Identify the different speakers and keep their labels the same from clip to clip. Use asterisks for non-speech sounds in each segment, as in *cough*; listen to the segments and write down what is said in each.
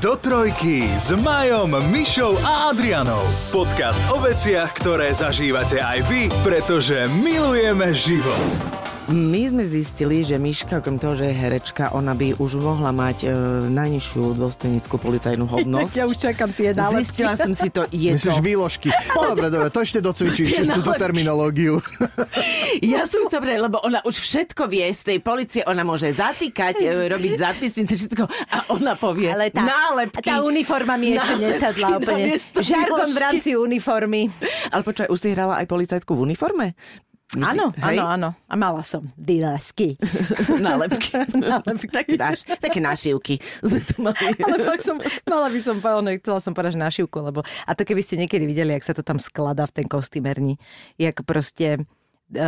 Speaker 1: Do trojky s Majom, Mišou a Adrianou. Podcast o veciach, ktoré zažívate aj vy, pretože milujeme život.
Speaker 2: My sme zistili, že Miška, okrem toho, že je herečka, ona by už mohla mať e, najnižšiu dôstojnickú policajnú *laughs* hodnosť.
Speaker 3: Ja už čakám tie nálepky.
Speaker 2: Zistila som si to, je
Speaker 4: Myslíš
Speaker 2: to...
Speaker 4: výložky? No, dobre, dobre, to ešte docvičíš *laughs* túto terminológiu.
Speaker 2: Ja som chcela povedať, lebo ona už všetko vie z tej policie, ona môže zatýkať, e, robiť zápisnice, všetko a ona povie
Speaker 3: Ale tá,
Speaker 2: nálepky.
Speaker 3: tá uniforma mi ešte
Speaker 2: Nálepky
Speaker 3: nesadla úplne. Žargon v rámci uniformy.
Speaker 2: Ale počkaj, už si hrala aj policajtku v uniforme?
Speaker 3: Áno, áno, áno. A mala som výlesky. *laughs*
Speaker 2: Nálepky. *laughs* Nálepky. Také, náš, také našivky sme tu mali. *laughs*
Speaker 3: Ale fakt som, mala by som, ono, chcela som povedať, že našivku, lebo a to keby ste niekedy videli, jak sa to tam skladá v ten kostýmerni, jak proste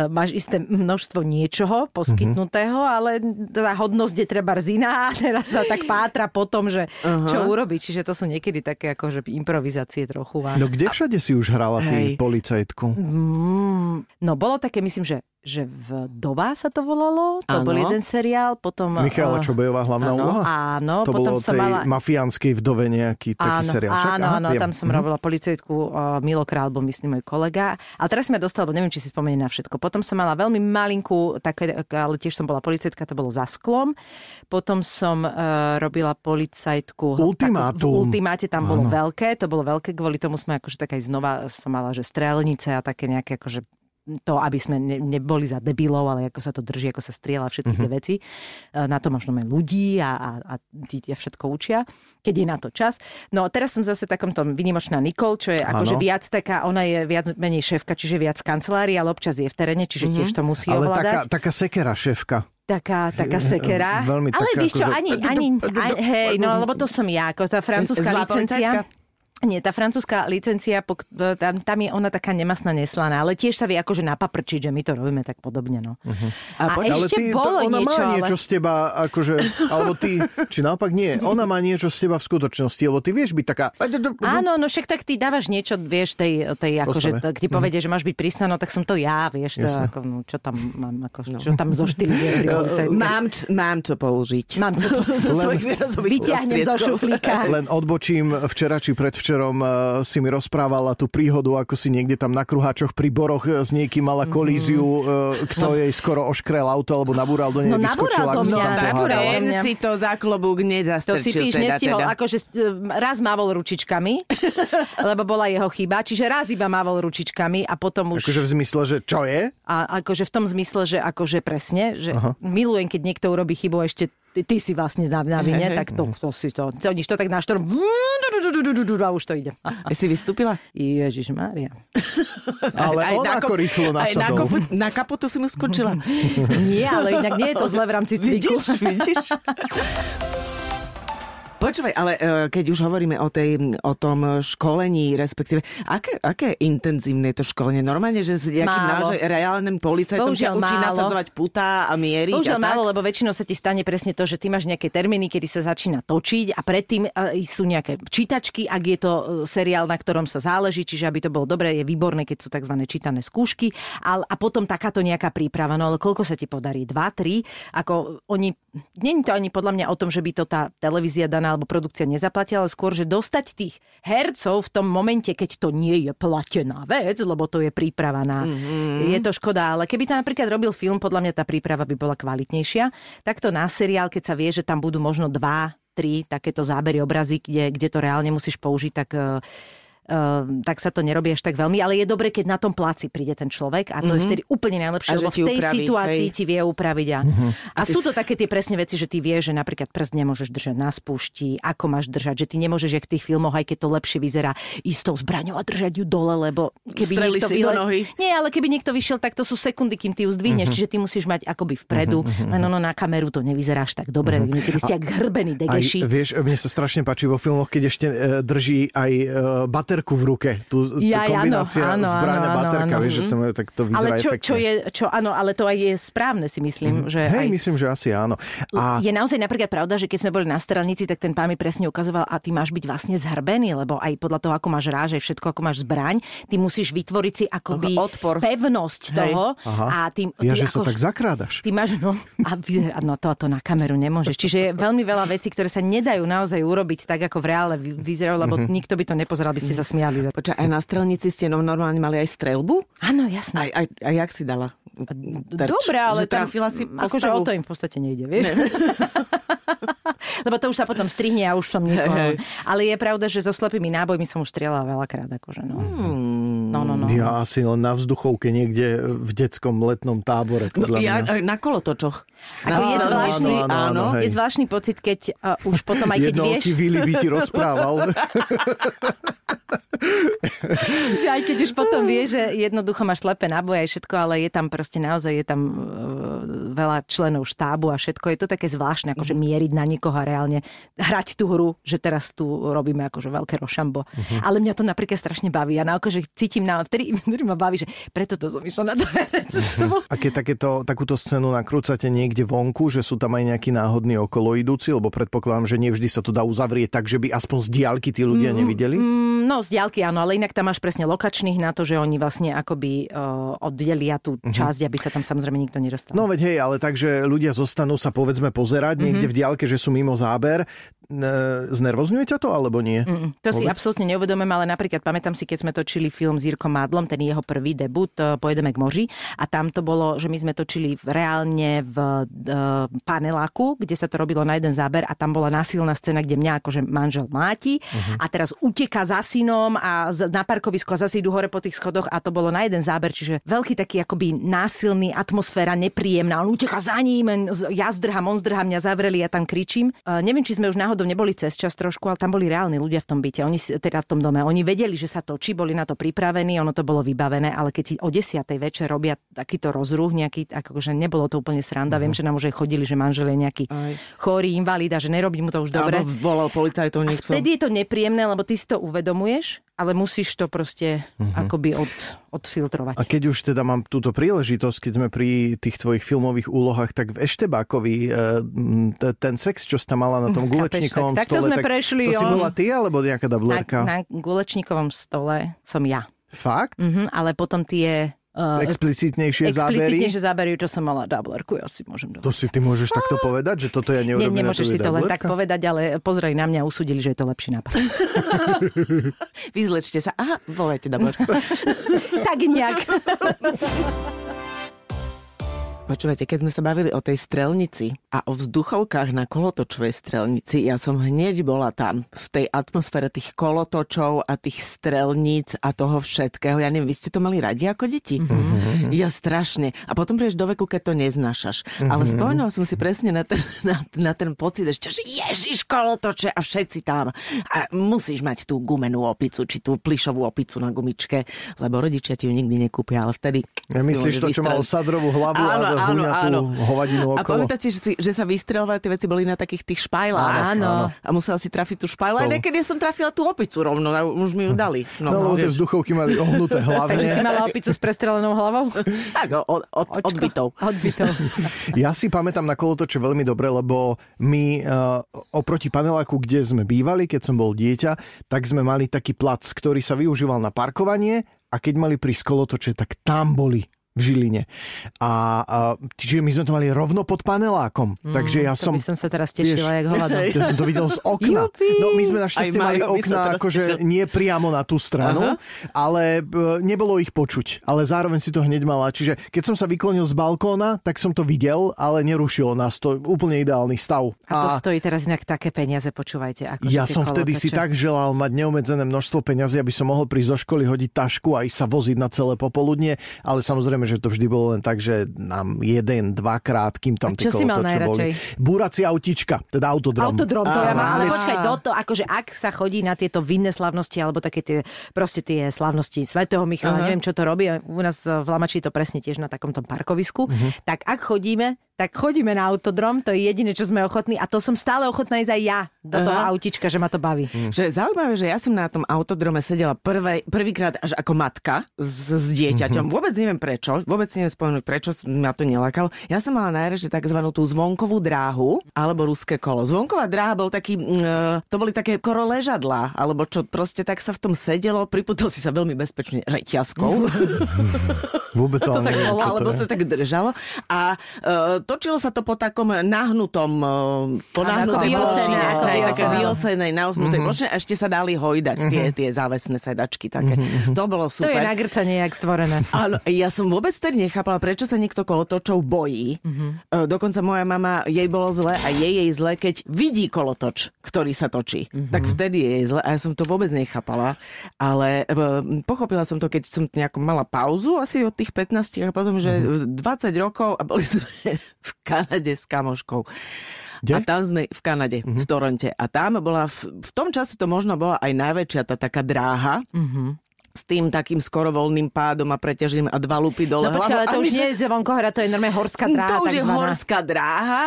Speaker 3: máš isté množstvo niečoho poskytnutého, ale tá hodnosť je treba iná a *laughs* teraz sa tak pátra po tom, že čo urobiť. Čiže to sú niekedy také akože improvizácie trochu. A...
Speaker 4: No kde všade si už hrala ty policajtku?
Speaker 3: Mm, no bolo také, myslím, že, že v Doba sa to volalo, to
Speaker 2: Áno.
Speaker 3: bol jeden seriál, potom...
Speaker 4: Michála
Speaker 3: eh,
Speaker 4: Čobejová hlavná
Speaker 2: áno,
Speaker 4: úloha?
Speaker 3: Áno,
Speaker 4: To
Speaker 3: potom
Speaker 4: bolo
Speaker 3: som
Speaker 4: tej
Speaker 3: mala...
Speaker 4: mafiánskej vdove nejaký taký
Speaker 3: áno,
Speaker 4: seriál. Však?
Speaker 3: áno,
Speaker 4: Aha,
Speaker 3: áno,
Speaker 4: viem.
Speaker 3: tam som
Speaker 4: Mhm.
Speaker 3: robila policajtku uh, Milo Král, bol myslím môj kolega. Ale teraz som ja dostala, lebo neviem, či si spomeniem na všetko. Potom som mala veľmi malinkú, také, ale tiež som bola policajtka, to bolo za sklom. Potom som uh, robila policajtku...
Speaker 4: Ultimátum.
Speaker 3: takú- V ultimáte tam bolo
Speaker 4: Áno.
Speaker 3: veľké, to bolo veľké, kvôli tomu sme akože tak aj znova som mala, že strelnice a také nejaké akože to, aby sme ne, neboli za debilov, ale ako sa to drží, ako sa strieľa všetky
Speaker 4: Mhm.
Speaker 3: tie veci. E, Na to možno aj ľudí a, a, a tí ťa všetko učia, keď je na to čas. No teraz som zase takomto vynimočná Nikol, čo je akože viac taká, ona je viac menej šéfka, čiže viac v kancelárii, ale občas je v teréne, čiže tiež to musí
Speaker 4: Mhm. Ale taká,
Speaker 3: ovládať.
Speaker 4: taká sekera šéfka.
Speaker 3: Taká, taká sekera.
Speaker 4: Veľmi
Speaker 3: ale
Speaker 4: taká
Speaker 3: vieš čo,
Speaker 4: akože-
Speaker 3: ani, ani, ani, *laughs* hej, no lebo to som ja, ako tá francúzska licencia. Nie, tá francúzska licencia, pok- tam, tam je ona taká nemasná, neslaná, ale tiež sa vie akože napaprčiť, že my to robíme tak podobne. No. A,
Speaker 2: poď-
Speaker 4: ale
Speaker 3: ešte
Speaker 4: ty,
Speaker 3: bolo
Speaker 4: ona
Speaker 3: niečo,
Speaker 4: má
Speaker 3: ale...
Speaker 4: niečo z teba, akože, alebo ty, či naopak nie, ona má niečo z teba v skutočnosti, lebo ty vieš byť taká...
Speaker 3: Áno, no však tak ty dávaš niečo, vieš, tej, tej akože, tak ti povedie, že máš byť prísna, no tak som to ja, vieš, to, ako, no, čo tam mám, ako, čo tam zo štyri *laughs*
Speaker 2: Mám, č- mám čo použiť.
Speaker 3: Mám to, *laughs*
Speaker 2: zo svojich výrazových
Speaker 3: vyťahnem zo šuflíka.
Speaker 4: Len odbočím, včera či predvčerom eh, si mi rozprávala tú príhodu, ako si niekde tam na kruháčoch pri boroch eh, s niekým mala kolíziu, eh, kto jej skoro oškrel auto alebo nabúral do nej,
Speaker 3: No, do
Speaker 4: ako
Speaker 3: mňa,
Speaker 4: tam
Speaker 3: nabúral.
Speaker 2: si to za klobúk
Speaker 3: To
Speaker 2: nezastrčil.
Speaker 3: si píš,
Speaker 2: teda,
Speaker 3: nestihol,
Speaker 2: teda.
Speaker 3: akože e, raz mávol ručičkami, *laughs* lebo bola jeho chyba, čiže raz iba mávol ručičkami a potom už...
Speaker 4: Akože v zmysle, že čo je?
Speaker 3: A akože v tom zmysle, že akože presne, že Aha. milujem, keď niekto urobí chybu a ešte ty, ty si vlastne na, vine, tak to, to si to, to nič to tak na štorom a už to ide.
Speaker 2: Si vystúpila?
Speaker 3: Ježiš Mária.
Speaker 4: Ale on
Speaker 2: na
Speaker 4: ako rýchlo
Speaker 2: Aj na,
Speaker 4: nasadol.
Speaker 2: kopu, na kapotu si mu skočila.
Speaker 3: Nie, ale inak nie je to zle v rámci cviku.
Speaker 2: Vidíš, vidíš. *laughs* Počúvaj, ale e, keď už hovoríme o, tej, o tom školení, respektíve, aké, aké intenzívne je to školenie? Normálne, že s nejakým naozaj reálnym policajtom ťa učí
Speaker 3: málo.
Speaker 2: nasadzovať puta a mieriť
Speaker 3: Bohužiaľ
Speaker 2: a tak?
Speaker 3: málo, lebo väčšinou sa ti stane presne to, že ty máš nejaké termíny, kedy sa začína točiť a predtým e, sú nejaké čítačky, ak je to e, seriál, na ktorom sa záleží, čiže aby to bolo dobré, je výborné, keď sú tzv. čítané skúšky a, a potom takáto nejaká príprava. No ale koľko sa ti podarí? Dva, tri? Ako oni, je to ani podľa mňa o tom, že by to tá televízia daná alebo produkcia nezaplatila, ale skôr, že dostať tých hercov v tom momente, keď to nie je platená vec, lebo to je príprava na... Mm-hmm. Je to škoda, ale keby tam napríklad robil film, podľa mňa tá príprava by bola kvalitnejšia. Takto na seriál, keď sa vie, že tam budú možno dva, tri takéto zábery obrazy, kde, kde to reálne musíš použiť, tak Uh, tak sa to nerobí až tak veľmi, ale je dobre, keď na tom placi príde ten človek a to mm-hmm. je vtedy úplne najlepšie,
Speaker 2: A
Speaker 3: lebo v tej
Speaker 2: upraví,
Speaker 3: situácii
Speaker 2: hej.
Speaker 3: ti vie upraviť. A, mm-hmm. a sú to také tie presne veci, že ty vieš, že napríklad prst nemôžeš držať na spúšti, ako máš držať, že ty nemôžeš, jak v tých filmoch, aj keď to lepšie vyzerá, istou zbraňou a držať ju dole, lebo keby
Speaker 2: Strelíš
Speaker 3: niekto
Speaker 2: do nohy.
Speaker 3: Nie, ale keby niekto vyšiel, tak to sú sekundy, kým ty ju zdvihneš, mm-hmm. čiže ty musíš mať akoby vpredu, len ono na kameru to nevyzeráš tak dobre, mm-hmm. niekedy si jak hrbený
Speaker 4: Aj,
Speaker 3: degeši.
Speaker 4: vieš, mne sa strašne páči vo filmoch, keď ešte e, drží aj e, baterku v ruke. Tu,
Speaker 3: Ja, áno,
Speaker 4: kombinácia
Speaker 3: áno,
Speaker 4: zbraň a
Speaker 3: áno,
Speaker 4: baterka,
Speaker 3: áno,
Speaker 4: vieš, že to, tak to vyzerá
Speaker 3: Ale čo,
Speaker 4: efektne.
Speaker 3: čo je, čo, áno, ale to aj je správne si myslím, že
Speaker 4: Hej,
Speaker 3: aj
Speaker 4: myslím, že asi áno. A
Speaker 3: Je naozaj napríklad pravda, že keď sme boli na strelnici, tak ten pán mi presne ukazoval, a ty máš byť vlastne zhrbený, lebo aj podľa toho, ako máš ráž, aj všetko, ako máš zbraň, ty musíš vytvoriť si akoby
Speaker 2: Odpor.
Speaker 3: pevnosť
Speaker 2: Hej.
Speaker 3: toho.
Speaker 4: Aha.
Speaker 3: A ty,
Speaker 4: ja,
Speaker 3: ty
Speaker 4: že sa tak zakrádaš.
Speaker 3: Ty máš, no, a, vy- a no to, to na kameru nemôžeš. Čiže je veľmi veľa vecí, ktoré sa nedajú naozaj urobiť tak, ako v reále vy- vyzerajú, lebo
Speaker 4: Mhm.
Speaker 3: nikto by to nepozeral, by ste sa smiali.
Speaker 2: Počkaj, aj na strelnici ste no- normálne mali aj strelbu?
Speaker 3: Áno, jasné.
Speaker 2: Aj, aj, aj jak si dala? terč?
Speaker 3: Dobre, ale
Speaker 2: Že trafila si
Speaker 3: akože
Speaker 2: postavu?
Speaker 3: o to im v podstate nejde, vieš? *laughs* Lebo to už sa potom strihne a už som nikoho.
Speaker 2: hej.
Speaker 3: Ale je pravda, že so slepými nábojmi som už strieľala veľakrát. Akože, no.
Speaker 2: Hmm.
Speaker 3: no, no, no.
Speaker 4: Ja asi len na vzduchovke niekde v detskom letnom tábore,
Speaker 2: No,
Speaker 4: podľa
Speaker 2: ja,
Speaker 4: mňa.
Speaker 2: na kolotočoch.
Speaker 3: Ako je
Speaker 4: Áno,
Speaker 3: zvláštny,
Speaker 4: áno, áno, áno,
Speaker 3: je zvláštny pocit, keď uh, už potom aj keď vieš,
Speaker 4: Vili by ti rozprával. *laughs*
Speaker 3: že aj keď už potom vieš, že jednoducho máš slepé náboje aj všetko, ale je tam proste naozaj je tam uh, veľa členov štábu a všetko. Je to také zvláštne, akože mieriť na niekoho a reálne hrať tú hru, že teraz tu robíme akože veľké rošambo. Ale mňa to napríklad strašne baví. Ja na akože cítim na, vtedy, vtedy ma baví, že preto to som išla na to. *laughs*
Speaker 4: A keď takéto, takúto scénu nakrúcate niekde vonku, že sú tam aj nejakí náhodní okolo idúci, lebo predpokladám, že nie vždy sa to dá uzavrieť tak, že by aspoň z diaľky tí ľudia nevideli?
Speaker 3: Mm, No, z diaľky áno, ale inak tam máš presne lokačných na to, že oni vlastne akoby uh, oddelia tú časť, aby sa tam samozrejme nikto nedostal.
Speaker 4: No veď hej, ale takže ľudia zostanú sa povedzme pozerať niekde v diaľke, že sú mimo záber. Ne- Znervozňuje ťa to alebo nie?
Speaker 3: Mm, To si
Speaker 4: Vôbec?
Speaker 3: absolútne neuvedomujem, ale napríklad pamätám si, keď sme točili film s Jirkom Mádlom, ten jeho prvý debut, eh, Pojedeme k moři, a tam to bolo, že my sme točili reálne v uh, paneláku, kde sa to robilo na jeden záber a tam bola násilná scéna, kde mňa akože manžel máti a teraz uteká za synom a na parkovisku a zase idú hore po tých schodoch a to bolo na jeden záber, čiže veľký taký akoby násilný, atmosféra nepríjemná. On uteká za ním, ja zdrham, on zdrham, mňa zavreli, ja tam kričím. Uh, neviem, či sme už náhodou neboli cez čas trošku, ale tam boli reálni ľudia v tom byte, oni teda v tom dome. Oni vedeli, že sa točí, boli na to pripravení, ono to bolo vybavené, ale keď si o 10. večer robia takýto rozruch, nejaký, akože nebolo to úplne sranda. Viem, že nám už aj chodili, že manžel je nejaký
Speaker 2: Aj.
Speaker 3: chorý, invalida, že nerobí mu to už dobre.
Speaker 2: Alebo volal policajtov niekto.
Speaker 3: vtedy je to nepríjemné, lebo ty si to uvedomuješ, ale musíš to proste akoby od, odfiltrovať.
Speaker 4: A keď už teda mám túto príležitosť, keď sme pri tých tvojich filmových úlohách, tak v Eštebákovi e, ten sex, čo si tam mala na tom
Speaker 3: Chápeš,
Speaker 4: gulečníkovom
Speaker 3: tak- takto
Speaker 4: stole,
Speaker 3: sme
Speaker 4: tak
Speaker 3: prešli,
Speaker 4: to si
Speaker 3: on-
Speaker 4: bola ty alebo nejaká
Speaker 3: Na,
Speaker 4: dublerka?
Speaker 3: na gulečníkovom stole som ja.
Speaker 4: Fakt?
Speaker 3: Mhm, ale potom tie uh,
Speaker 4: Explicitnejšie zábery?
Speaker 3: explicitnejšie zábery, čo som mala dublerku, ja si môžem
Speaker 4: To
Speaker 3: dovoliť.
Speaker 4: si ty môžeš takto povedať, že toto ja
Speaker 3: Nie,
Speaker 4: neurobím
Speaker 3: nemôžeš
Speaker 4: na
Speaker 3: si to len tak povedať, ale pozreli na mňa a usúdili, že je to lepší nápad. *laughs*
Speaker 2: Vyzlečte sa. Aha, volajte Dabočku. *laughs*
Speaker 3: tak nejak. *laughs*
Speaker 2: Počúvajte, keď sme sa bavili o tej strelnici a o vzduchovkách na kolotočovej strelnici, ja som hneď bola tam v tej atmosfére tých kolotočov a tých strelníc a toho všetkého. Ja neviem, vy ste to mali radi ako deti? Mm-hmm. Ja strašne. A potom prídeš do veku, keď to neznášaš. Mm-hmm. Ale spomenula som si presne na ten, *laughs* na, na ten pocit ešte, že ježiš kolotoče a všetci tam. A musíš mať tú gumenú opicu, či tú plišovú opicu na gumičke, lebo rodičia ti ju nikdy nekúpia, ale vtedy...
Speaker 4: Ja myslíš to, čo malo sadrovú hlavu a huňatú hovadinu
Speaker 2: A
Speaker 4: okolo?
Speaker 2: pamätáte, že, si, že sa vystrelovali tie veci boli na takých tých špajlách.
Speaker 3: Áno. áno.
Speaker 2: A musela si trafiť tú špajlu. A
Speaker 4: To-
Speaker 2: niekedy som trafila tú opicu rovno, a už mi ju dali.
Speaker 4: No, lebo tie vzduchovky mali ohnuté *laughs*
Speaker 3: Takže si
Speaker 4: hlavne.
Speaker 3: mala opicu s prestrelenou hlavou? *laughs*
Speaker 2: Tak, od, od,
Speaker 3: Očko.
Speaker 2: odbytov.
Speaker 3: Odbytov. *laughs*
Speaker 4: Ja si pamätám na kolotoče veľmi dobre, lebo my uh, oproti paneláku, kde sme bývali, keď som bol dieťa, tak sme mali taký plac, ktorý sa využíval na parkovanie a keď mali prísť kolotoče, tak tam boli v Žiline. A, a čiže my sme to mali rovno pod panelákom. Mm, Takže ja
Speaker 3: To
Speaker 4: som...
Speaker 3: by som sa teraz tešila, jak hovado. *laughs*
Speaker 4: Ja som to videl z okna.
Speaker 3: Jupi.
Speaker 4: No my sme našťastie mali okna akože
Speaker 2: tešil.
Speaker 4: nie priamo na tú stranu, ale e, nebolo ich počuť. Ale zároveň si to hneď mala. Čiže keď som sa vyklonil z balkóna, tak som to videl, ale nerušilo nás to. Úplne ideálny stav.
Speaker 3: A to stojí teraz inak také peniaze, počúvajte. Ako
Speaker 4: ja som vtedy si tak želal mať neobmedzené množstvo peňazí, aby som mohol prísť zo školy, hodiť tašku a ísť sa voziť na celé popoludnie, ale samozrejme, že to vždy bolo len tak, že nám jeden, dvakrát, kým tam
Speaker 3: čo si mal
Speaker 4: boli.
Speaker 3: najradšej?
Speaker 4: Búracia autička, teda autodrom.
Speaker 3: Autodrom, to ja mám, ale počkaj, do to, akože ak sa chodí na tieto vinné slavnosti, alebo také tie, proste tie slavnosti Svetého Michala, neviem, čo to robí, u nás v Lamači to presne tiež na takomto parkovisku, tak ak chodíme, tak chodíme na autodrom, to je jediné, čo sme ochotní a to som stále ochotná ísť aj ja do toho
Speaker 2: Aha.
Speaker 3: autička, že ma to baví.
Speaker 2: Že zaujímavé, že ja som na tom autodrome sedela prvé, prvýkrát až ako matka s, s dieťaťom. Vôbec neviem prečo, vôbec neviem spomenúť, prečo ma to nelakalo. Ja som mala najradšej tzv. tú zvonkovú dráhu alebo ruské kolo. Zvonková dráha bol taký, mm, to boli také koro ležadlá, alebo čo proste tak sa v tom sedelo, priputol si sa veľmi bezpečne reťazkou. *laughs* *laughs*
Speaker 4: Vôbec
Speaker 2: to
Speaker 4: ale
Speaker 2: tak
Speaker 4: neviem,
Speaker 2: bolo,
Speaker 4: čo to
Speaker 2: alebo
Speaker 4: je.
Speaker 2: sa tak držalo. A uh, točilo sa to po takom nahnutom, uh, po hej, také vyosenej, nausnutej
Speaker 4: Mhm.
Speaker 2: plošine a ešte sa dali hojdať tie, tie závesné sedačky také. To bolo
Speaker 3: To je
Speaker 2: super.
Speaker 3: na grcanie jak stvorené. *laughs*
Speaker 2: Áno, ja som vôbec tedy nechápala, prečo sa niekto kolotočov bojí. Uh, dokonca moja mama, jej bolo zle a jej jej zle, keď vidí kolotoč, ktorý sa točí. Tak vtedy je jej zle a ja som to vôbec nechápala. Ale uh, pochopila som to, keď som nejako mala pauzu, asi od tých 15 a potom, že 20 rokov a boli sme v Kanade s kamoškou.
Speaker 4: Kde?
Speaker 2: A tam sme v Kanade, v Toronte. A tam bola, v, v tom čase to možno bola aj najväčšia tá taká dráha. S tým takým skoro voľným pádom a preťažením a dva lupy dole.
Speaker 3: No počkaj, ale to už
Speaker 2: my
Speaker 3: nie je zvonkohra, to je normálne horská dráha.
Speaker 2: to už je horská dráha.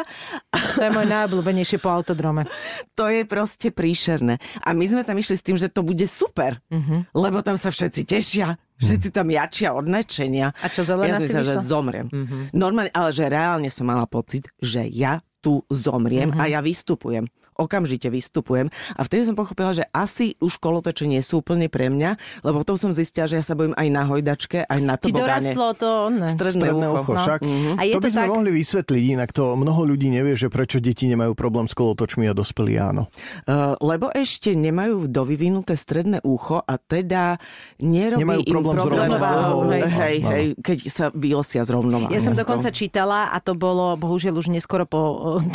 Speaker 3: To je môj najobľúbenejšie po autodrome.
Speaker 2: To je proste príšerné. A my sme tam išli s tým, že to bude super.
Speaker 3: Mhm.
Speaker 2: Lebo tam sa všetci tešia. Všetci tam jačia od nadšenia.
Speaker 3: A čo, zelená
Speaker 2: ja
Speaker 3: si
Speaker 2: sa, že zomriem. Normálne, ale že reálne som mala pocit, že ja tu zomriem
Speaker 3: Mhm.
Speaker 2: a ja vystupujem. Okamžite vystupujem. A vtedy som pochopila, že asi už kolotoče nie sú úplne pre mňa, lebo to som zistila, že ja sa bojím aj na hojdačke, aj na
Speaker 3: Ti
Speaker 2: tobogáne.
Speaker 3: dorastlo to... Ne.
Speaker 2: Stredné,
Speaker 4: Stredné
Speaker 2: ucho.
Speaker 4: ucho,
Speaker 3: no.
Speaker 4: však.
Speaker 3: A je
Speaker 4: to by
Speaker 3: to
Speaker 4: sme
Speaker 3: tak-
Speaker 4: mohli vysvetliť, inak to mnoho ľudí nevie, že prečo deti nemajú problém s kolotočmi a dospelí áno.
Speaker 2: Uh, lebo ešte nemajú dovyvinuté stredné ucho a teda nerobí
Speaker 4: Nemajú
Speaker 2: im
Speaker 4: problém s
Speaker 2: rovnováhou. Hej,
Speaker 3: hej.
Speaker 2: keď sa vyosia z rovnováhou.
Speaker 3: Ja som dokonca čítala a to bolo bohužiaľ už neskoro po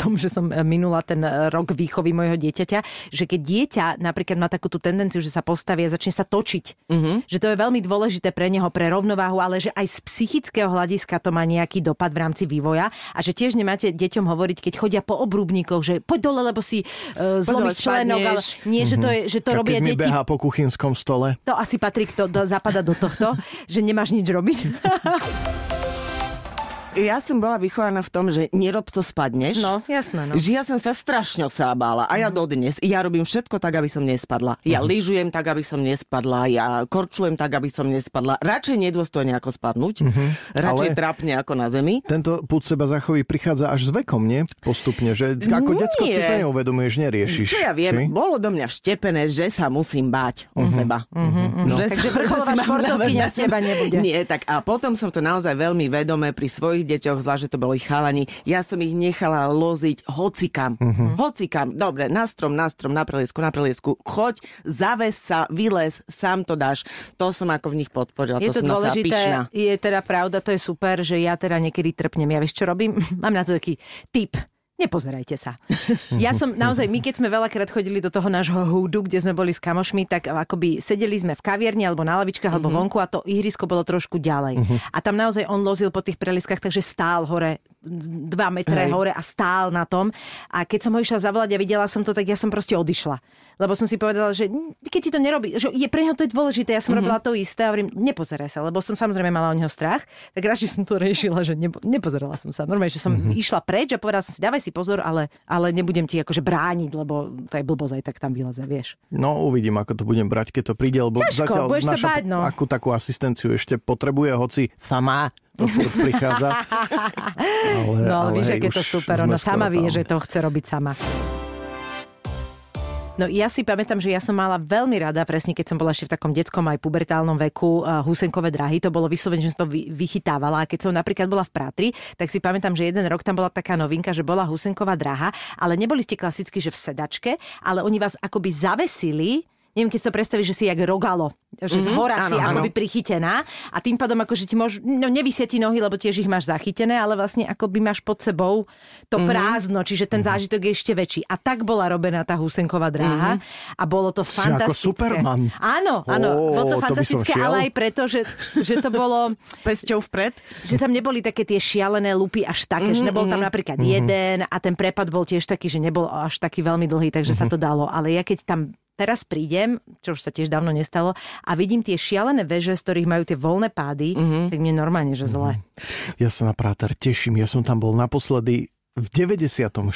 Speaker 3: tom, že som minula ten rok výchovy mojho dieťaťa, že keď dieťa napríklad má takú tú tendenciu, že sa postaví a začne sa točiť, že to je veľmi dôležité pre neho, pre rovnováhu, ale že aj z psychického hľadiska to má nejaký dopad v rámci vývoja a že tiež nemáte deťom hovoriť, keď chodia po obrúbnikoch, že poď dole, lebo si uh, zlomíš členok, ale nie, že to, je, že to
Speaker 4: Tak
Speaker 3: robia deti
Speaker 4: behá po kuchynskom stole.
Speaker 3: to asi patrí, kto do, zapada do tohto, že nemáš nič robiť. *laughs*
Speaker 2: Ja som bola vychovaná v tom, že nerob to spadneš.
Speaker 3: No, jasné, no.
Speaker 2: Že ja som sa strašne bála a ja dodnes. Ja robím všetko tak, aby som nespadla. Ja lyžujem tak, aby som nespadla. Ja korčujem tak, aby som nespadla. Radšej nedôstojne ako spadnúť. Radšej
Speaker 4: Ale-
Speaker 2: trápne ako na zemi.
Speaker 4: Tento púd seba zachovy prichádza až s vekom, nie? Postupne, že ako decko si to neuvedomuješ, neriešiš.
Speaker 2: Čo ja viem,
Speaker 4: či?
Speaker 2: bolo do mňa vštepené, že sa musím báť o seba.
Speaker 3: Takže
Speaker 2: No. *laughs* Že sa-
Speaker 3: vrcholová športovkyňa z teba nebude.
Speaker 2: Nie, tak a potom som to naozaj veľmi vedome pri svojich deťoch, zvlášť, že to boli chalani, ja som ich nechala loziť hocikam. Hocikam. Dobre, na strom, na strom, na preliesku, na preliesku. Choď, zaves sa, vylez, sám to dáš. To som ako v nich podporila.
Speaker 3: Je
Speaker 2: to,
Speaker 3: to
Speaker 2: som
Speaker 3: dôležité, je teda pravda, to je super, že ja teda niekedy trpnem. Ja vieš, čo robím? *laughs* Mám na to taký tip. Nepozerajte sa. Ja som naozaj, my keď sme veľakrát chodili do toho nášho húdu, kde sme boli s kamošmi, tak akoby sedeli sme v kaviarni alebo na lavičkách alebo vonku a to ihrisko bolo trošku ďalej. A tam naozaj on lozil po tých preliskách, takže stál hore, dva metre
Speaker 2: Hej.
Speaker 3: hore a stál na tom. A keď som ho išla zavolať a videla som to, tak ja som proste odišla. Lebo som si povedala, že keď ti to nerobí, že je pre neho to je dôležité, ja som robila to isté a hovorím, nepozeraj sa, lebo som samozrejme mala o neho strach, tak radšej som to riešila, že nepo, nepozerala som sa. Normálne, že som išla preč a povedala som si, dávaj si pozor, ale, ale nebudem ti akože brániť, lebo to je blbosť, aj tak tam vyleze, vieš.
Speaker 4: No uvidím, ako to budem brať, keď to príde, lebo
Speaker 3: Ťažko,
Speaker 4: zatiaľ naša
Speaker 3: báť, no.
Speaker 4: akú takú asistenciu ešte potrebuje, hoci sama to furt prichádza. Ale,
Speaker 3: No ale, víš,
Speaker 4: hej,
Speaker 3: aké to super, ona sama vie, že to chce robiť sama. No ja si pamätám, že ja som mala veľmi rada, presne keď som bola ešte v takom detskom aj pubertálnom veku, uh, husenkové dráhy, to bolo vyslovene, že som to vy, vychytávala. A keď som napríklad bola v Pratri, tak si pamätám, že jeden rok tam bola taká novinka, že bola husenková dráha, ale neboli ste klasicky, že v sedačke, ale oni vás akoby zavesili Neviem, keď si to predstavíš, že si jak rogalo, že mm-hmm, z hora si
Speaker 2: áno,
Speaker 3: akoby prichytená a tým pádom akože ti môžu, no nevysia ti nohy, lebo tiež ich máš zachytené, ale vlastne akoby máš pod sebou to mm-hmm. prázdno, čiže ten zážitok je ešte väčší. A tak bola robená tá húsenková dráha mm-hmm. a bolo to
Speaker 4: Si ako
Speaker 3: fantastické.
Speaker 4: Superman.
Speaker 3: Áno, áno,
Speaker 4: Ó,
Speaker 3: bolo to
Speaker 4: to
Speaker 3: fantastické,
Speaker 4: šiel.
Speaker 3: ale aj preto, že, že to bolo *laughs*
Speaker 2: Pesťou vpred.
Speaker 3: že tam neboli také tie šialené lupy až také, mm-hmm. že nebol tam napríklad mm-hmm. jeden a ten prepad bol tiež taký, že nebol až taký veľmi dlhý, takže mm-hmm. sa to dalo. Ale ja keď tam teraz prídem, čo už sa tiež dávno nestalo, a vidím tie šialené veže, z ktorých majú tie voľné pády, mm-hmm. tak mne normálne, že zle.
Speaker 4: Ja sa na práter teším. Ja som tam bol naposledy v 94.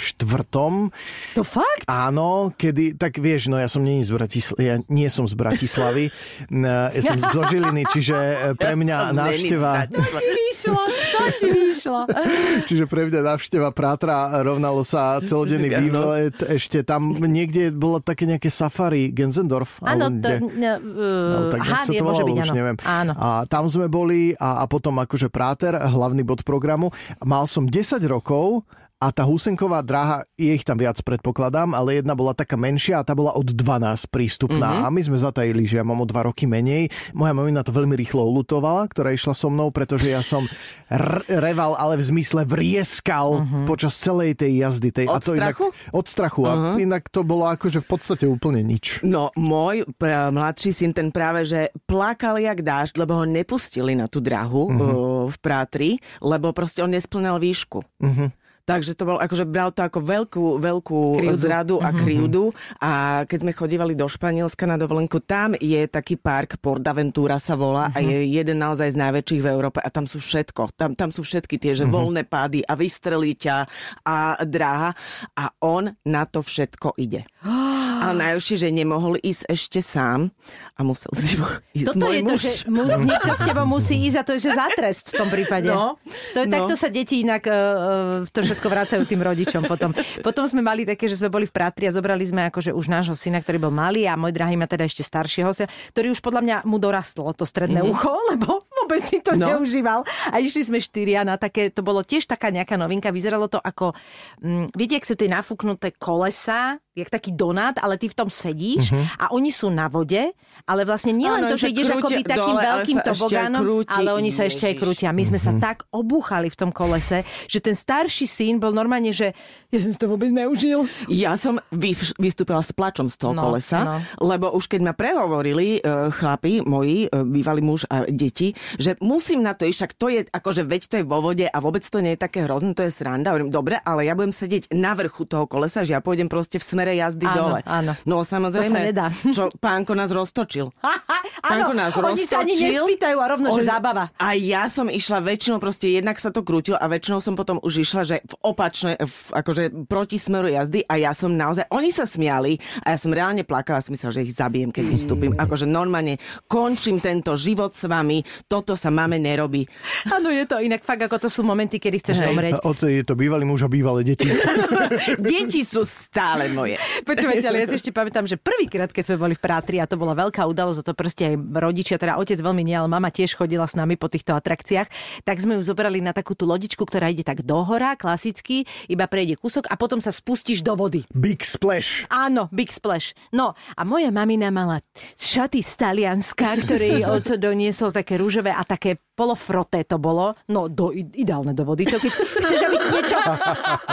Speaker 3: To fakt?
Speaker 4: Áno, kedy, tak vieš, no ja som nie z Bratislavy, ja nie som z Bratislavy, *laughs* ja som zo Žiliny, čiže *laughs* e, pre mňa ja návšteva...
Speaker 3: vyšlo, to ti vyšlo. *laughs*
Speaker 4: Čiže pre mňa návšteva Prátra rovnalo sa celodenný výlet. Ešte tam niekde bolo také nejaké safari Genzendorf.
Speaker 3: Áno, to, uh, no, tak aha, sa to volalo, byť, už áno. neviem.
Speaker 4: Áno. A tam sme boli a, a potom akože Práter, hlavný bod programu. Mal som 10 rokov a tá Husenková dráha, je ich tam viac predpokladám, ale jedna bola taká menšia a tá bola od 12 prístupná. Mm-hmm. A my sme zatajili, že ja mám o dva roky menej. Moja mamina to veľmi rýchlo ulutovala, ktorá išla so mnou, pretože ja som r- reval, ale v zmysle vrieskal mm-hmm. počas celej tej jazdy. Tej,
Speaker 2: od
Speaker 4: a to
Speaker 2: strachu?
Speaker 4: Inak, od strachu. Uh-huh. A mhm. inak to bolo akože v podstate úplne nič.
Speaker 2: No, môj pr- mladší syn ten práve, že plakal jak dážď, lebo ho nepustili na tú drahu uh-huh. uh, v Prátri, lebo proste on nesplňal výšku. Uh-huh. Takže to bol, akože bral to ako veľkú, veľkú krivdu. zradu a mhm. krivdu. A keď sme chodívali do Španielska na dovolenku, tam je taký park, Portaventura sa volá uh-huh. a je jeden naozaj z najväčších v Európe a tam sú všetko. Tam, tam sú všetky tie, že uh-huh. voľné pády a vystrelí ťa a dráha a on na to všetko ide. *gasps* A najlepšie, že nemohol ísť ešte sám a musel si ísť
Speaker 3: Toto
Speaker 2: môj
Speaker 3: je
Speaker 2: muž.
Speaker 3: to, že mu, niekto s tebou musí ísť a to je, že za trest v tom prípade. No, to je, no. Takto sa deti inak uh, to všetko vracajú tým rodičom potom. Potom sme mali také, že sme boli v Pratri a zobrali sme akože už nášho syna, ktorý bol malý a môj drahý má teda ešte staršieho syna, ktorý už podľa mňa mu dorastlo to stredné mm-hmm. ucho, *laughs* lebo vôbec si to no. neužíval. A išli sme štyria na také, to bolo tiež taká nejaká novinka, vyzeralo to ako, um, viete, ak sú tie nafúknuté kolesa, jak taký donát, ale ty v tom sedíš uh-huh. a oni sú na vode, ale vlastne nie len to, že ideš akoby takým dole, veľkým tobogánom, ale oni sa ešte aj krútia. My sme uh-huh. sa mhm. tak obúchali v tom kolese, že ten starší syn bol normálne, že ja som to vôbec neužil.
Speaker 2: Ja som vy, vystúpila s plačom z toho no, kolesa, no. lebo už keď ma prehovorili uh, chlapi, moji, uh, bývalý muž a deti, že musím na to ísť, však to je akože veď to je vo vode a vôbec to nie je také hrozné, to je sranda. Hovorím, dobre, ale ja budem sedieť na vrchu toho kolesa, že ja pôjdem proste v smere smere jazdy áno, dole.
Speaker 3: Áno.
Speaker 2: No samozrejme, to sa nedá. čo pánko nás roztočil. *laughs*
Speaker 3: pánko nás áno, roztočil. Oni sa ani nespýtajú a rovno, on, že zábava.
Speaker 2: A ja som išla väčšinou, proste jednak sa to krútilo a väčšinou som potom už išla, že v opačnej, v, akože proti smeru jazdy a ja som naozaj, oni sa smiali a ja som reálne plakala, som myslela, že ich zabijem, keď vystúpim. Akože normálne končím tento život s vami, toto sa máme nerobí.
Speaker 3: Áno, je to inak fakt, ako to sú momenty, kedy chceš hey, zomrieť.
Speaker 4: je to bývalý muž a bývalé deti. *laughs*
Speaker 2: deti sú stále moje. *laughs*
Speaker 3: Počúvajte, ale ja si ešte pamätám, že prvýkrát, keď sme boli v Prátri, a to bola veľká udalosť, to proste aj rodičia, teda otec veľmi nie, ale mama tiež chodila s nami po týchto atrakciách, tak sme ju zobrali na takú tú lodičku, ktorá ide tak do hora, klasicky, iba prejde kúsok a potom sa spustíš do vody.
Speaker 4: Big splash.
Speaker 3: Áno, big splash. No a moja mamina mala šaty z Talianska, ktoré jej *laughs* oco doniesol také rúžové a také polofroté to bolo, no do, ideálne do vody. To keď chceš, aby ti niečo,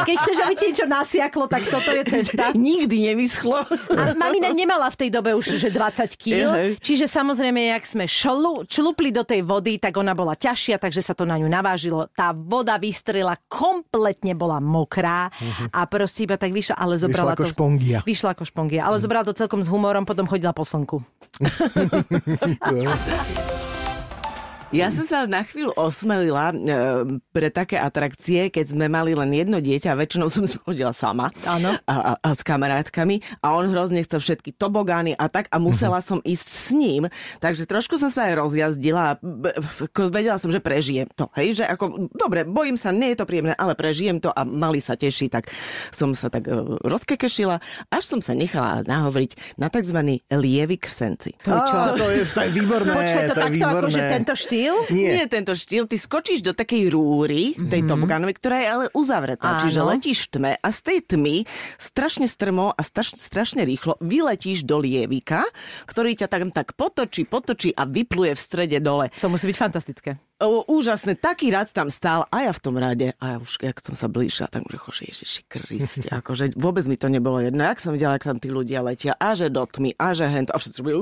Speaker 3: keď chceš, aby ti niečo nasiaklo, tak toto je cesta.
Speaker 2: Nikdy nevyschlo.
Speaker 3: A mamina nemala v tej dobe už že 20 kg, čiže samozrejme, jak sme šlu, člupli do tej vody, tak ona bola ťažšia, takže sa to na ňu navážilo. Tá voda vystrela, kompletne bola mokrá a proste iba tak vyšla, ale zobrala
Speaker 4: vyšla ako
Speaker 3: to...
Speaker 4: špongia.
Speaker 3: Vyšla ako špongia, ale zobrala to celkom s humorom, potom chodila po slnku. *laughs* *laughs*
Speaker 2: Ja som sa na chvíľu osmelila e, pre také atrakcie, keď sme mali len jedno dieťa, väčšinou som chodila sama
Speaker 3: Áno.
Speaker 2: A, a, a s kamarátkami a on hrozne chcel všetky tobogány a tak a musela uh-huh. som ísť s ním, takže trošku som sa aj rozjazdila a vedela som, že prežijem to, hej, že ako, dobre, bojím sa, nie je to príjemné, ale prežijem to a mali sa teší, tak som sa tak uh, rozkekešila, až som sa nechala nahovoriť na tzv. lievik v senci.
Speaker 4: To, čo? Á, to, je, to je výborné.
Speaker 3: Počkaj, to,
Speaker 4: to
Speaker 3: takto
Speaker 4: výborné.
Speaker 3: akože tento štýl štýl?
Speaker 2: Nie. Nie tento štýl. Ty skočíš do takej rúry, tej mm-hmm. toboganovej, ktorá je ale uzavretá. Áno. Čiže letíš v tme a z tej tmy strašne strmo a straš, strašne rýchlo vyletíš do lievika, ktorý ťa tak, tak potočí, potočí a vypluje v strede dole.
Speaker 3: To musí byť fantastické.
Speaker 2: O, úžasné, taký rad tam stál a ja v tom rade a ja už, jak som sa blížila, tak už že Ježiši Kriste, *laughs* akože vôbec mi to nebolo jedno, jak som videla, ak tam tí ľudia letia a že do tmy a že hento a všetci boli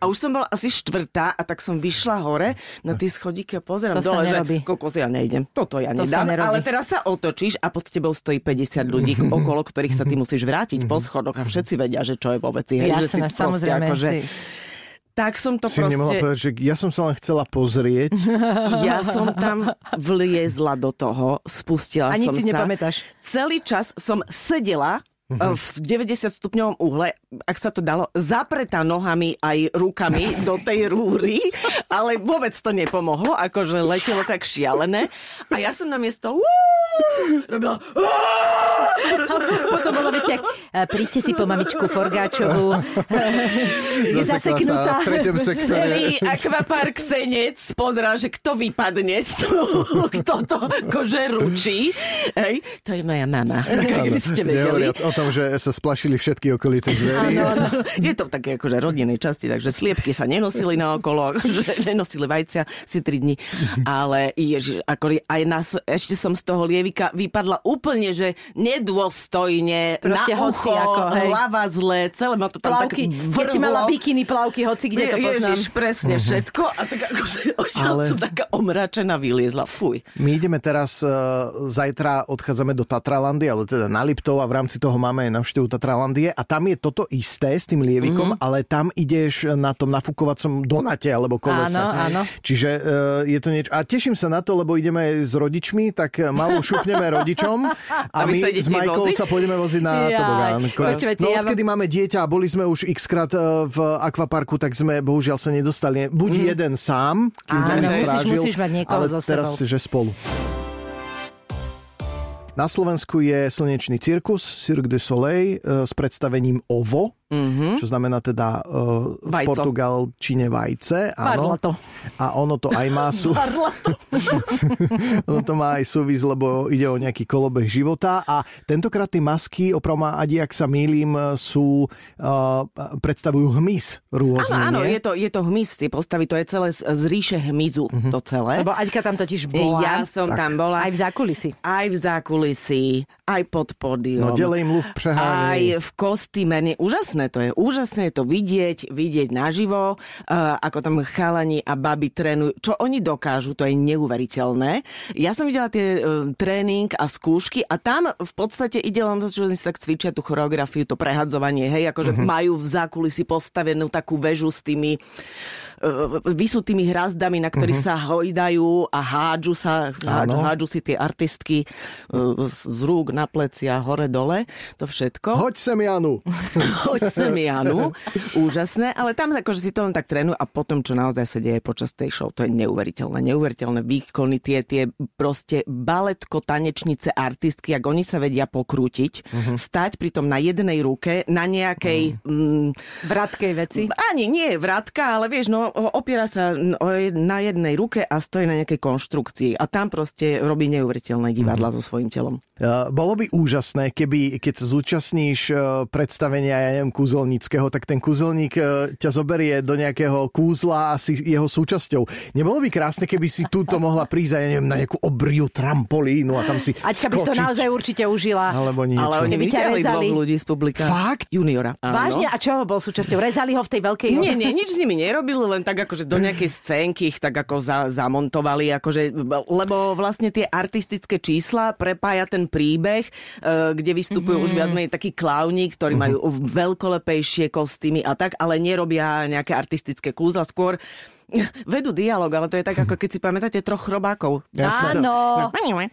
Speaker 2: A už som bola asi štvrtá a tak som vyšla hore na tie schodíky a pozerám
Speaker 3: To
Speaker 2: dole, že kokos, ja nejdem. Toto ja
Speaker 3: To
Speaker 2: nedám. Ale teraz sa otočíš a pod tebou stojí 50 ľudí, *laughs* okolo ktorých sa ty musíš vrátiť po schodoch a všetci vedia, že čo je vo veci. Hej, že si
Speaker 3: Jasné, samozrejme.
Speaker 2: akože,
Speaker 3: si.
Speaker 2: tak som to
Speaker 4: Si nemohla
Speaker 2: proste...
Speaker 4: povedať, že ja som sa len chcela pozrieť. *laughs* *laughs*
Speaker 2: Ja som tam vliezla do toho, spustila
Speaker 3: A nič
Speaker 2: som
Speaker 3: si
Speaker 2: sa.
Speaker 3: nepamätáš.
Speaker 2: Celý čas som sedela
Speaker 4: Mhm.
Speaker 2: v 90 stupňovom uhle, ak sa to dalo, zapretá nohami aj rukami do tej rúry, ale vôbec to nepomohlo, akože letelo tak šialené. A ja som na miesto robila
Speaker 3: Potom bolo viete, ak, e, príďte si po mamičku Forgáčovú. *laughs* Je zaseknutá.
Speaker 4: v treťom sektore.
Speaker 2: celý akvapark senec pozeral, že kto vypadne z toho, *laughs* kto to akože ručí. Hej, to je moja mama. Tak, ste vedeli.
Speaker 4: O tom, že sa splašili všetky okolité zvery.
Speaker 2: Áno, áno. Je to v také akože rodinnej časti, takže sliepky sa nenosili na okolo, akože *laughs* nenosili vajcia si tri dni. Ale ježiš, ako aj nás, ešte som z toho lievika vypadla úplne, že nedôstojne,
Speaker 3: Proste
Speaker 2: na
Speaker 3: hoci
Speaker 2: ucho,
Speaker 3: ako, hej.
Speaker 2: hlava zle, celé ma to tam
Speaker 3: Plavky,
Speaker 2: tak
Speaker 3: keď si mala
Speaker 2: vrhlo.
Speaker 3: bikiny plavky, hoci kde to poznám.
Speaker 2: Ježiš, presne všetko. A tak akože
Speaker 4: Ale-
Speaker 2: som taká omračená vyliezla. Fuj.
Speaker 4: My ideme teraz, e, zajtra odchádzame do Tatralandy, ale teda na Liptov a v rámci toho máme aj navštevu Tatralandie a tam je toto isté s tým lievikom, ale tam ideš na tom nafúkovacom donate alebo kolese.
Speaker 3: Áno, áno.
Speaker 4: Čiže e, je to niečo... A teším sa na to, lebo ideme s rodičmi, tak malú šupneme rodičom *laughs* a
Speaker 2: A
Speaker 4: my s Majkou sa pôjdeme voziť na
Speaker 3: Jaj,
Speaker 4: tobogán.
Speaker 3: počúvajte,
Speaker 4: No
Speaker 3: ja
Speaker 4: odkedy máme dieťa a boli sme už x krát e, v akvaparku, tak sme bohužiaľ sa nedostali. Buď jeden sám, kým
Speaker 3: Áno,
Speaker 4: by
Speaker 3: musíš-
Speaker 4: strážil,
Speaker 3: musíš mať niekoho
Speaker 4: ale teraz, že spolu. Na Slovensku je slnečný cirkus Cirque du Soleil e, s predstavením OVO, mm-hmm. čo znamená teda e, v
Speaker 2: Vajco.
Speaker 4: Portugalčine vajce. Áno.
Speaker 3: to.
Speaker 4: A ono to aj má sú... *laughs* *laughs* Ono to má aj súvis, lebo ide o nejaký kolobeh života a tentokrát tie masky, oprav ma Adi, ak sa mýlim, sú, uh, predstavujú hmyz rôzny,
Speaker 2: Áno, áno, je to, je to hmyz, tie postavy, to je celé z, z ríše hmyzu, to celé.
Speaker 3: Lebo Aďka tam totiž bola.
Speaker 2: Ja som tam bola
Speaker 3: Aj v zákulisí.
Speaker 2: aj v zákulisí, aj pod pódium.
Speaker 4: No delej mluv přehánej.
Speaker 2: Aj v kostýme. Nie, úžasné to je. Úžasné je to vidieť, vidieť naživo, uh, ako tam chalani a baby trénujú. Čo oni dokážu, to je neuveriteľné. Ja som videla tie uh, tréning a skúšky a tam v podstate ide len to, že oni si tak cvičia tú choreografiu, to prehadzovanie, hej, akože
Speaker 4: Mhm.
Speaker 2: uh-huh. majú v zákulisí postavenú takú väžu s tými vysutými hrazdami, na ktorých uh-huh. sa hojdajú a hádžu sa, hádžu, hádžu si tie artistky uh, z rúk na plecia, hore dole, to všetko.
Speaker 4: Hoď sem, Janu. *laughs*
Speaker 2: Hoď sem Janu. Úžasné, ale tam akože si to len tak trénujú a potom, čo naozaj sa deje počas tej show, to je neuveriteľné. Neuveriteľné výkony, tie, tie proste baletko, tanečnice, artistky, ak oni sa vedia pokrútiť, uh-huh. stať pritom na jednej ruke, na nejakej... Uh-huh. Mm,
Speaker 3: Vratkej veci.
Speaker 2: ani nie vratka, ale vieš, no opiera sa na jednej ruke a stojí na nejakej konštrukcii a tam proste robí neuveriteľné divadla so svojím telom.
Speaker 4: Uh, bolo by úžasné, keby, keď sa zúčastníš uh, predstavenia, ja neviem, kúzelníckého, tak ten kúzelník uh, ťa zoberie do nejakého kúzla a si jeho súčasťou. Nebolo by krásne, keby si túto mohla prísť, ja neviem, na nejakú obriu trampolínu a tam si
Speaker 3: Aďka by si to naozaj určite užila.
Speaker 4: Alebo niečo.
Speaker 2: Ale oni
Speaker 3: Keby ťa rezali.
Speaker 2: ľudí z publika.
Speaker 4: Fakt?
Speaker 2: Juniora. Áno.
Speaker 3: Vážne? A čo bol súčasťou? Rezali ho v tej veľkej...
Speaker 2: Nie, nie, nič s nimi nerobili, len tak akože do nejakej scénky ich tak ako za, zamontovali, akože, lebo vlastne tie artistické čísla prepája ten príbeh, e, kde vystupujú mm-hmm. už viac menej takí klauní, ktorí majú veľkolepejšie kostýmy a tak, ale nerobia nejaké artistické kúzla, skôr *laughs* vedú dialog, ale to je tak, ako keď si pamätáte troch chrobákov.
Speaker 4: Jasné.
Speaker 3: Áno.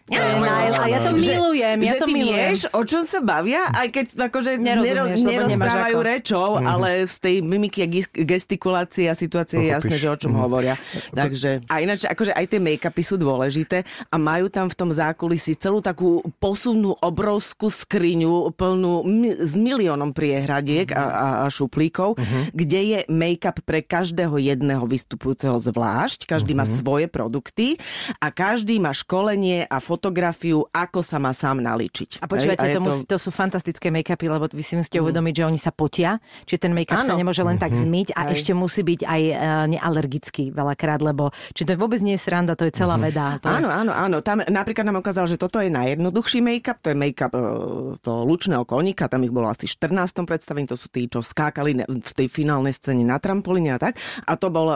Speaker 3: Najl- A ja to
Speaker 2: Že-
Speaker 3: milujem, ja
Speaker 2: že
Speaker 3: to
Speaker 2: ty
Speaker 3: milujem.
Speaker 2: vieš, o čom sa bavia, aj keď akože nerozprávajú
Speaker 3: ako.
Speaker 2: rečou, ale z tej mimiky a gestikulácie a situácie je jasné, že o čom hovoria. Takže, a ináč, akože aj tie make-upy sú dôležité a majú tam v tom zákulisí celú takú posuvnú obrovskú skriňu plnú s miliónom priehradiek a, a, a šuplíkov, kde je make-up pre každého jedného vystupujúceho vystupujúceho zvlášť, každý uh-huh. má svoje produkty a každý má školenie a fotografiu, ako sa má sám naličiť.
Speaker 3: A počúvajte, to, musí, to sú fantastické make-upy, lebo vy si musíte uh-huh. uvedomiť, že oni sa potia, čiže ten make-up ano. sa nemôže len uh-huh. tak zmyť a aj. ešte musí byť aj uh, nealergický veľakrát, lebo či to vôbec nie je sranda, to je celá uh-huh. veda.
Speaker 2: To áno, áno, áno. Tam napríklad nám ukázal, že toto je najjednoduchší make-up, to je make-up uh, to lučného koníka, tam ich bolo asi 14. predstavení, to sú tí, čo skákali v tej finálnej scéne na trampolíne a tak. A to bol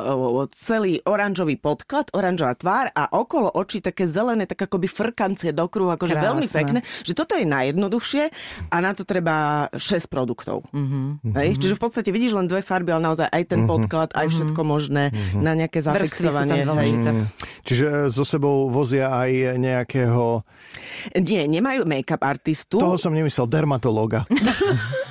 Speaker 2: celý oranžový podklad, oranžová tvár a okolo očí také zelené, tak akoby frkancie do kruhu, akože Krásne. veľmi pekné. Že toto je najjednoduchšie a na to treba 6 produktov. Mm-hmm. Hej? Čiže v podstate vidíš len dve farby, ale naozaj aj ten mm-hmm. podklad, aj všetko mhm. možné mm-hmm. na nejaké zafixovanie. Hej.
Speaker 4: Čiže e, so sebou vozia aj nejakého...
Speaker 2: Nie, nemajú make-up artistu.
Speaker 4: Toho som nemyslel, dermatológa. *laughs*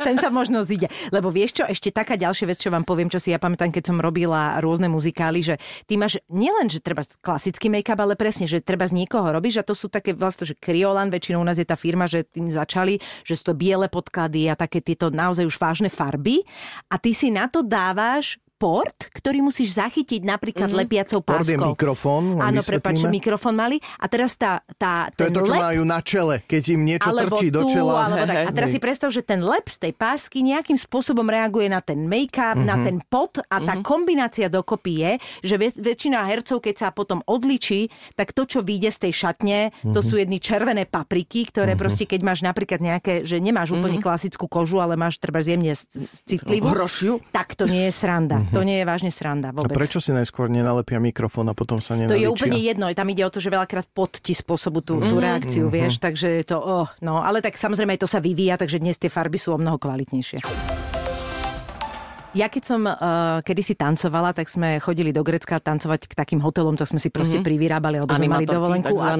Speaker 3: ten sa možno zíde. Lebo vieš čo, ešte taká ďalšia vec, čo vám poviem, čo si ja pamätám, keď som robila rôzne muzikály, že ty máš nielen, že treba klasický make-up, ale presne, že treba z niekoho robíš a to sú také vlastne, že Kriolan, väčšinou u nás je tá firma, že tým začali, že sú to biele podklady a také tieto naozaj už vážne farby a ty si na to dávaš port, ktorý musíš zachytiť napríklad mm. lepiacou páskou.
Speaker 4: Port je mikrofón.
Speaker 3: Áno, prepáč, mikrofón mali. A teraz tá, tá,
Speaker 4: to je to, čo lep, majú na čele, keď im niečo trčí tu, do čela.
Speaker 3: Alebo tak. A teraz si predstav, že ten lep z tej pásky nejakým spôsobom reaguje na ten make-up, mm-hmm. na mhm. ten pot a tá mm-hmm. kombinácia dokopy je, že väčšina hercov, keď sa potom odličí, tak to, čo vyjde z tej šatne, mm-hmm. to mhm. sú jedny červené papriky, ktoré mm-hmm. proste, keď máš napríklad nejaké, že nemáš úplne mm-hmm. klasickú kožu, ale máš treba jemne citlivú,
Speaker 2: Hrošiu.
Speaker 3: tak to nie je sranda. Mm-hmm. To nie je vážne sranda vôbec.
Speaker 4: A prečo si najskôr nenalepia mikrofón a potom sa nenaličia?
Speaker 3: To je úplne jedno, tam ide o to, že veľakrát pod ti spôsobu tú, tú mhm. reakciu, mm-hmm. vieš, takže to, oh, no, ale tak samozrejme aj to sa vyvíja, takže dnes tie farby sú o mnoho kvalitnejšie. Ja keď som uh, kedysi tancovala, tak sme chodili do Grecka tancovať k takým hotelom, to sme si proste mm-hmm. privyrábali, lebo sme mali dovolenku.
Speaker 2: A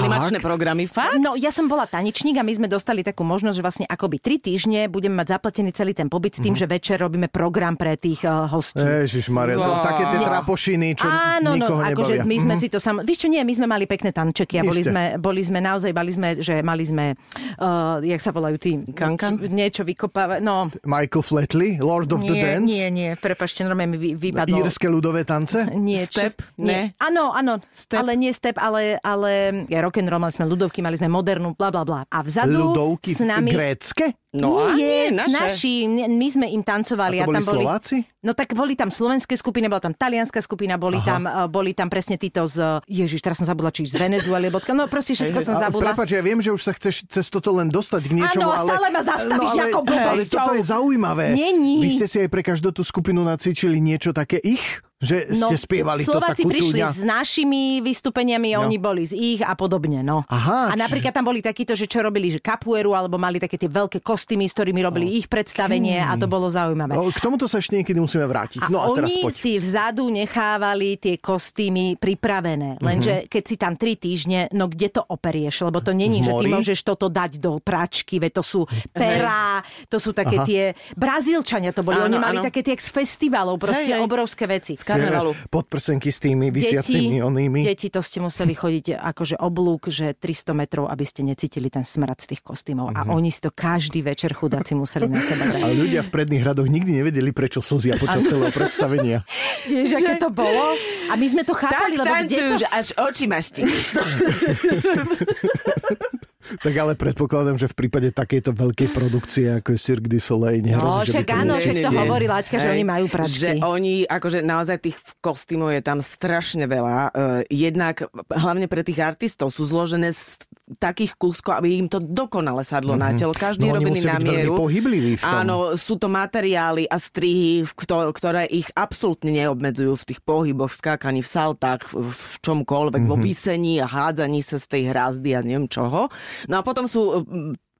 Speaker 2: animačné programy, fakt?
Speaker 3: No, ja som bola tanečník a my sme dostali takú možnosť, že vlastne akoby tri týždne budeme mať zaplatený celý ten pobyt s tým, mm-hmm. že večer robíme program pre tých uh, hostí.
Speaker 4: Ježiš Maria, no. také tie trapošiny, čo Áno, no, nikoho no, akože
Speaker 3: my sme mm-hmm. si to sam... Víš čo, nie, my sme mali pekné tančeky a boli sme, boli sme naozaj, mali sme, že mali sme, uh, jak sa volajú tí...
Speaker 2: Kankan?
Speaker 3: Niečo vykopávať, no.
Speaker 4: Michael Flatley, Lord of nie, the Dance?
Speaker 3: Nie, nie, prepašte, normálne mi vy, vypadlo.
Speaker 4: Írske ľudové tance?
Speaker 3: Nie.
Speaker 2: Step?
Speaker 3: Nie. Áno, áno, step. ale nie step, ale, ale ja rock and roll, mali sme ľudovky, mali sme modernú, bla bla bla. A vzadu
Speaker 4: ľudovky
Speaker 3: s nami...
Speaker 4: grécke?
Speaker 3: No nie, nie naše. naši, my sme im tancovali.
Speaker 4: A to boli, a tam boli Slováci?
Speaker 3: No tak boli tam slovenské skupiny, bola tam talianská skupina, boli tam, uh, boli tam presne títo z... Ježiš, teraz som zabudla, či z Venezuely, bodka. No proste *laughs* všetko som zabudla.
Speaker 4: Prepač, ja viem, že už sa chceš cez toto len dostať k niečomu,
Speaker 3: ale... Áno, stále ma zastavíš no, ale, ako
Speaker 4: Ale toto je zaujímavé.
Speaker 3: Není.
Speaker 4: Vy ste si aj pre každú tú skupinu nacvičili niečo také ich? Že ste no, spievali
Speaker 3: Slováci
Speaker 4: to takú
Speaker 3: prišli s našimi vystúpeniami, no. oni boli z ich a podobne. No.
Speaker 4: Aha,
Speaker 3: a napríklad tam boli takíto, že čo robili, že kapueru, alebo mali také tie veľké kostýmy, s ktorými robili okay. ich predstavenie a to bolo zaujímavé.
Speaker 4: No, k tomuto sa ešte niekedy musíme vrátiť. No
Speaker 3: a,
Speaker 4: a teraz
Speaker 3: oni
Speaker 4: poď.
Speaker 3: si vzadu nechávali tie kostýmy pripravené. Lenže mm-hmm. keď si tam tri týždne, no kde to operieš? Lebo to není, že ty môžeš toto dať do pračky, veď to sú perá, to sú také Aha. tie... Brazílčania to boli, áno, oni mali áno. také tie z festivalov, proste hej, hej. obrovské veci.
Speaker 2: Karnevalu
Speaker 4: podprsenky s tými vysiacimi onými.
Speaker 3: Deti, to ste museli chodiť akože oblúk, že 300 metrov, aby ste necítili ten smrad z tých kostýmov. Mm-hmm. A mhm. oni si to každý večer chudáci museli na seba
Speaker 4: dať. Ale ľudia v predných radoch nikdy nevedeli, prečo slzia počas celého predstavenia. *laughs*
Speaker 3: Vieš, aké to bolo? A my sme to chápali,
Speaker 2: tak
Speaker 3: lebo
Speaker 2: tancujú, to... že až oči mašti. *laughs*
Speaker 4: Tak ale predpokladám, že v prípade takejto veľkej produkcie, ako je Cirque du Soleil, nehrozí,
Speaker 3: no, však áno, však to hovorí Laťka, že oni majú pračky.
Speaker 2: Že oni, akože naozaj tých kostýmov je tam strašne veľa. Uh, jednak, hlavne pre tých artistov, sú zložené z takých kúskov, aby im to dokonale sadlo mm-hmm. na telo. Každý no, robený na mieru.
Speaker 4: v tom.
Speaker 2: Áno, sú to materiály a strihy, ktoré ich absolútne neobmedzujú v tých pohyboch, v skákaní, v saltách, v čomkoľvek, mm-hmm. vo mhm. vysení a hádzaní sa z tej hrazdy a neviem čoho. No a potom sú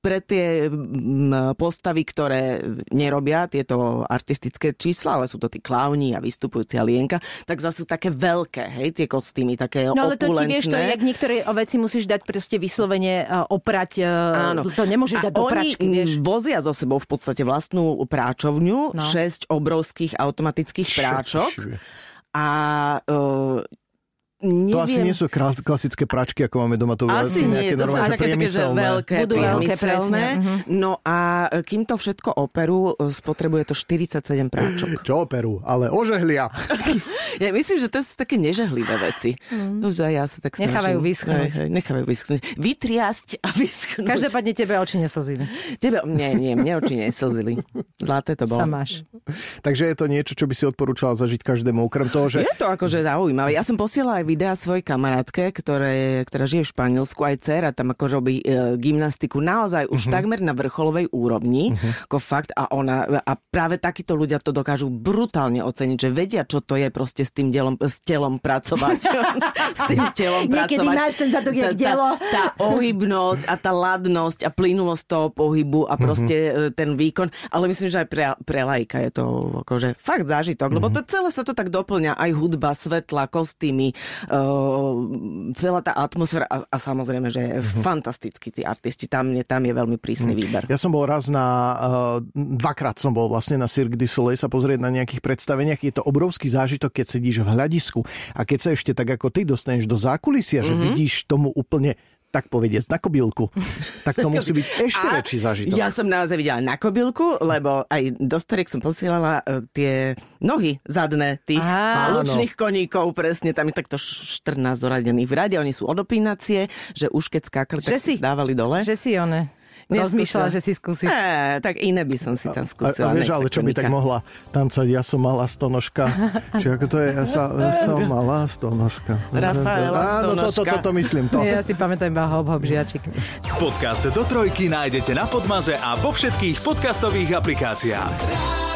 Speaker 2: pre tie postavy, ktoré nerobia tieto artistické čísla, ale sú to tí klauni a vystupujúci alienka, tak zase sú také veľké, hej, tie kostýmy, také
Speaker 3: No ale
Speaker 2: to
Speaker 3: ti vieš, to je, jak niektoré veci musíš dať proste vyslovene uh, oprať, uh, Áno. to nemôžeš dať a do pračky, vieš.
Speaker 2: vozia zo sebou v podstate vlastnú práčovňu, no. šesť obrovských automatických práčok. A uh, neviem.
Speaker 4: To asi nie sú klasické pračky, ako máme doma, to
Speaker 2: Asi nie,
Speaker 4: nejaké
Speaker 2: to sú také, také, že
Speaker 4: priemyselné.
Speaker 2: veľké,
Speaker 3: Budú veľké,
Speaker 2: priemyselné.
Speaker 3: presne, mhm.
Speaker 2: No a kým to všetko operú, spotrebuje to 47 práčok.
Speaker 4: Čo operu, ale ožehlia. *laughs*
Speaker 2: Ja myslím, že to sú také nežehlivé veci. Mm. Aj ja sa tak snažím.
Speaker 3: Nechávajú vyschnúť.
Speaker 2: Hej, hej, nechávajú vyschnúť. Vytriasť a *laughs* vyschnúť.
Speaker 3: Každopádne tebe oči neslzili.
Speaker 2: Tebe, nie, nie, mne oči neslzili. Zlaté to bolo.
Speaker 3: Sa máš.
Speaker 4: Takže je to niečo, čo by si odporúčala zažiť každému, okrem toho, že
Speaker 2: Je to akože zaujímavé. Ja som posielala aj videá svojej kamarátke, ktoré, ktorá žije v Španielsku, aj dcera tam akože robí e, gymnastiku naozaj už uh-huh. takmer na vrcholovej úrovni, uh-huh. ako fakt a ona, a práve takíto ľudia to dokážu brutálne oceniť, že vedia, čo to je proste s tým dielom, s telom pracovať. *laughs* s tým telom
Speaker 3: Niekedy
Speaker 2: pracovať.
Speaker 3: máš ten zadok jak
Speaker 2: Tá- tá-. Tá ohybnosť a tá ladnosť a plynulosť toho pohybu a proste uh-huh. ten výkon. Ale myslím, že aj pre, pre lajka je to akože fakt zážitok, uh-huh. lebo to celé sa to tak doplňa. Aj hudba, svetla, kostýmy, celá tá atmosféra a, a samozrejme, že uh-huh. fantastickí tí artisti. Tam, je- tam je veľmi prísny uh-huh. výber.
Speaker 4: Ja som bol raz na, uh, dvakrát som bol vlastne na Cirque du Soleil sa pozrieť na nejakých predstaveniach. Je to obrovský zážitok, keď sedíš v hľadisku a keď sa ešte tak ako ty dostaneš do zákulisia, že
Speaker 2: Mhm.
Speaker 4: vidíš tomu úplne tak povediec, na kobylku, tak to musí byť ešte
Speaker 2: A
Speaker 4: väčší zážitok.
Speaker 2: Ja som naozaj videla na kobylku, lebo aj do storiek som posielala e, tie nohy zadné tých lučných koníkov, presne, tam je takto 14 zoradených v rade, oni sú odopínacie, že už keď skákali, tak
Speaker 3: Že
Speaker 2: si
Speaker 3: si-
Speaker 2: dávali dole.
Speaker 3: Že si one rozmýšľala, že si skúsiš.
Speaker 2: Ne, tak iné by som si tam
Speaker 4: A,
Speaker 2: skúsila.
Speaker 4: a vieš,
Speaker 2: nech
Speaker 4: ale čo by tak mohla tancovať, ja som malá stonožka. *laughs* Čiže ako to je, ja, sa, ja som malá stonožka.
Speaker 2: Rafaela
Speaker 4: Áno, to, to,
Speaker 2: Stonožka.
Speaker 4: to, to myslím, to.
Speaker 3: Ja si pamätám iba hop, hop, žiačik.
Speaker 1: Podcast do trojky nájdete na Podmaze a vo všetkých podcastových aplikáciách.